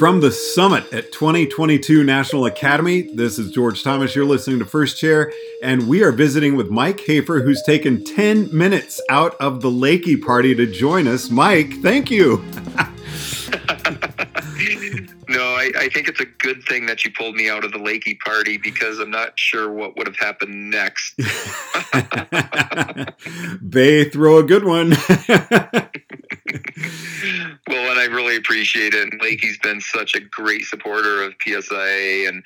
From the summit at 2022 National Academy, this is George Thomas. You're listening to First Chair, and we are visiting with Mike Hafer, who's taken 10 minutes out of the Leki party to join us. Mike, thank you. no, I, I, think it's a good thing that you pulled me out of the Leki party because I'm not sure what would have happened next. they throw a good one. well, and I really appreciate it. And Leki's been such a great supporter of PSIA, and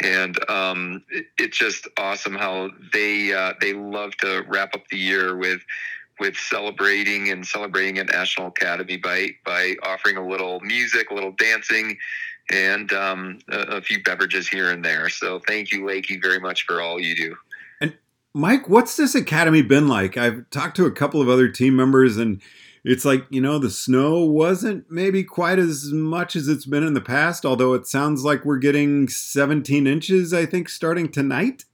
and um, it, it's just awesome how they uh, they love to wrap up the year with with celebrating and celebrating at National Academy by by offering a little music, a little dancing, and um, a, a, few beverages here and there. So thank you, Leki, very much for all you do. And Mike, what's this academy been like? I've talked to a couple of other team members, and it's like you know the snow wasn't maybe quite as much as it's been in the past. Although it sounds like we're getting 17 inches, I think, starting tonight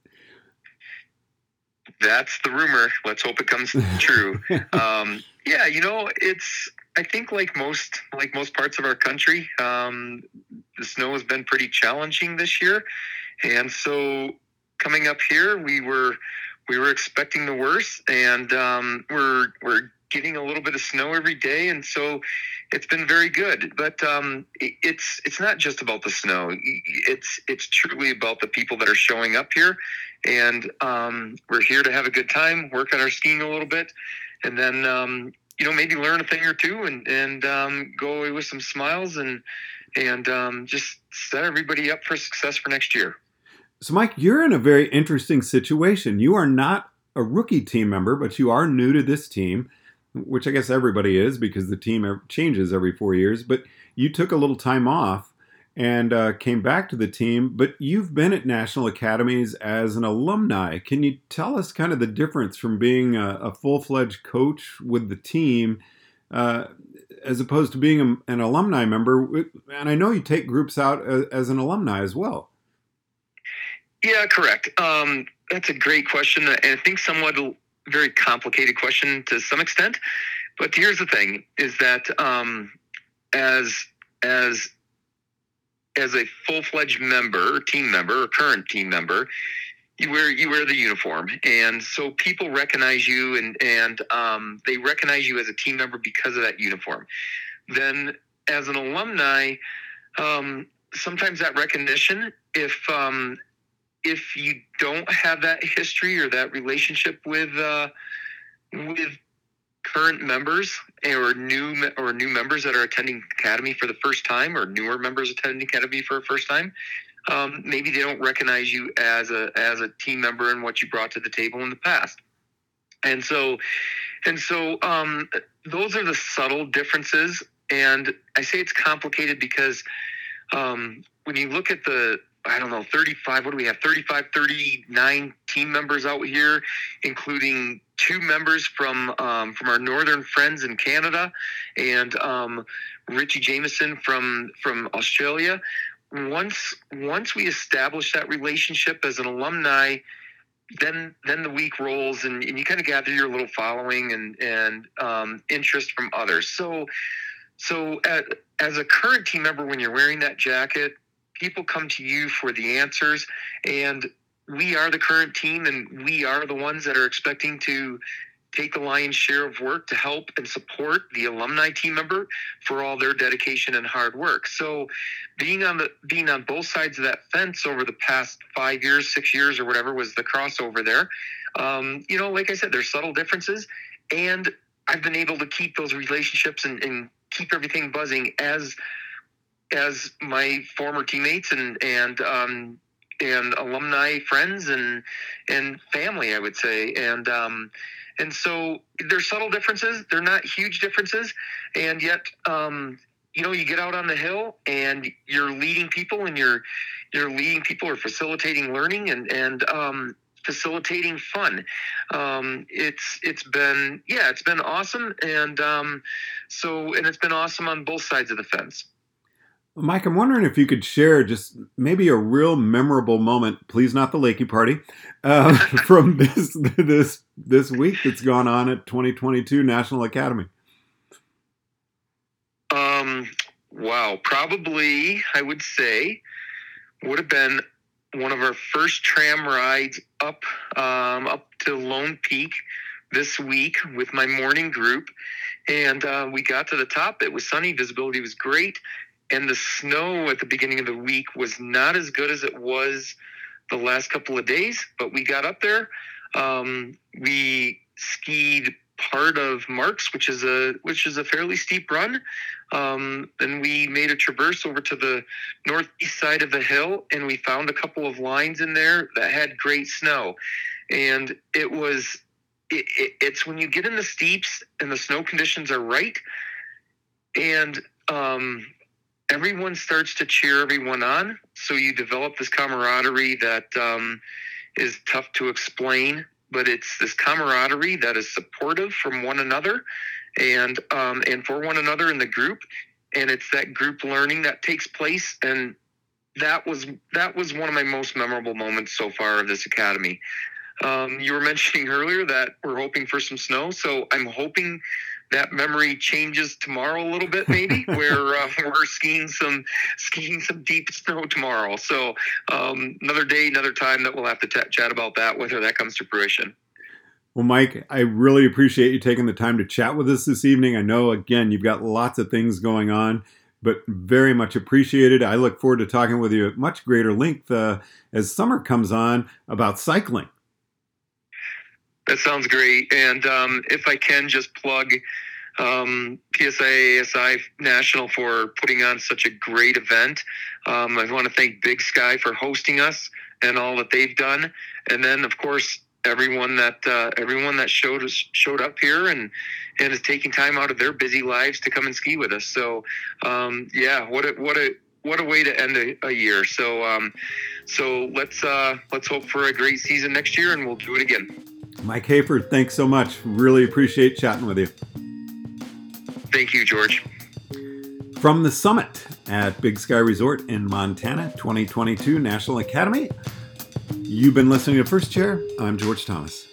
that's the rumor. Let's hope it comes true. um, yeah, you know, it's I think like most like most parts of our country, um, the snow has been pretty challenging this year, and so coming up here, we were we were expecting the worst, and um, we're we're getting a little bit of snow every day, and so it's been very good. But um, it's it's not just about the snow. It's it's truly about the people that are showing up here, and um, we're here to have a good time, work on our skiing a little bit, and then um, you know maybe learn a thing or two, and and um, go away with some smiles, and and um, just set everybody up for success for next year. So, Mike, you're in a very interesting situation. You are not a rookie team member, but you are new to this team, which I guess everybody is because the team changes every four years. But you took a little time off and uh, came back to the team. But you've been at national academies as an alumni. Can you tell us kind of the difference from being a, a full fledged coach with the team uh, as opposed to being a, an alumni member? And I know you take groups out as, as an alumni as well. Yeah, correct. Um, that's a great question, and I think somewhat very complicated question to some extent. But here's the thing: is that um, as as as a full fledged member, team member, or current team member, you wear you wear the uniform, and so people recognize you, and and um, they recognize you as a team member because of that uniform. Then, as an alumni, um, sometimes that recognition, if um, if you don't have that history or that relationship with uh, with current members or new or new members that are attending academy for the first time or newer members attending academy for the first time um, maybe they don't recognize you as a as a team member and what you brought to the table in the past. And so and so um, those are the subtle differences. And i say it's complicated because um, when you look at the I don't know, 35, what do we have? 35, 39 team members out here, including two members from um, from our northern friends in Canada and um, Richie Jameson from from Australia. Once once we establish that relationship as an alumni, then then the week rolls and, and you kind of gather your little following and and um, interest from others. So so at, as a current team member, when you're wearing that jacket, people come to you for the answers and we are the current team and we are the ones that are expecting to take the lion's share of work to help and support the alumni team member for all their dedication and hard work. So being on the being on both sides of that fence over the past five years, six years or whatever was the crossover there. Um, you know, like I said, there's subtle differences and I've been able to keep those relationships and, and keep everything buzzing as as my former teammates and and um, and alumni friends and and family, I would say, and um, and so there's subtle differences. They're not huge differences, and yet um, you know you get out on the hill and you're leading people, and you're you're leading people or facilitating learning and and um, facilitating fun. Um, it's it's been yeah, it's been awesome, and um, so and it's been awesome on both sides of the fence. Mike, I'm wondering if you could share just maybe a real memorable moment, please not the Leki party, uh, from this this this week that's gone on at 2022 National Academy. Um, wow, probably I would say would have been one of our first tram rides up um, up to Lone Peak this week with my morning group, and uh, we got to the top. It was sunny, visibility was great, and the snow at the beginning of the week was not as good as it was the last couple of days. But we got up there. Um, we skied part of Marx, which is a which is a fairly steep run. Um, then we made a traverse over to the northeast side of the hill, and we found a couple of lines in there that had great snow. And it was it, it, it's when you get in the steeps and the snow conditions are right, and um, everyone starts to cheer everyone on. So you develop this camaraderie that um, is tough to explain but it's this camaraderie that is supportive from one another and um, and for one another in the group. And it's that group learning that takes place. And that was that was one of my most memorable moments so far of this academy. Um, you were mentioning earlier that we're hoping for some snow. So i'm hoping that memory changes tomorrow a little bit, maybe where uh, we're skiing some skiing some deep snow tomorrow. So um, another day, another time that we'll have to t- chat about that, whether that comes to fruition. Well, Mike, I really appreciate you taking the time to chat with us this evening. I know, again, you've got lots of things going on, but very much appreciated. I look forward to talking with you at much greater length uh, as summer comes on about cycling. That sounds great. And um, if I can just plug um, PSIA-AASI National for putting on such a great event. Um, I want to thank Big Sky for hosting us and all that they've done. And then, of course, everyone that uh, everyone that showed us showed up here and and is taking time out of their busy lives to come and ski with us. So, um, yeah, what a what a what a way to end a, a year. So, um, so let's uh, let's hope for a great season next year, and we'll do it again. Mike Hafer, thanks so much. Really appreciate chatting with you. Thank you, George. From the summit at Big Sky Resort in Montana 2022 National Academy, you've been listening to First Chair. I'm George Thomas.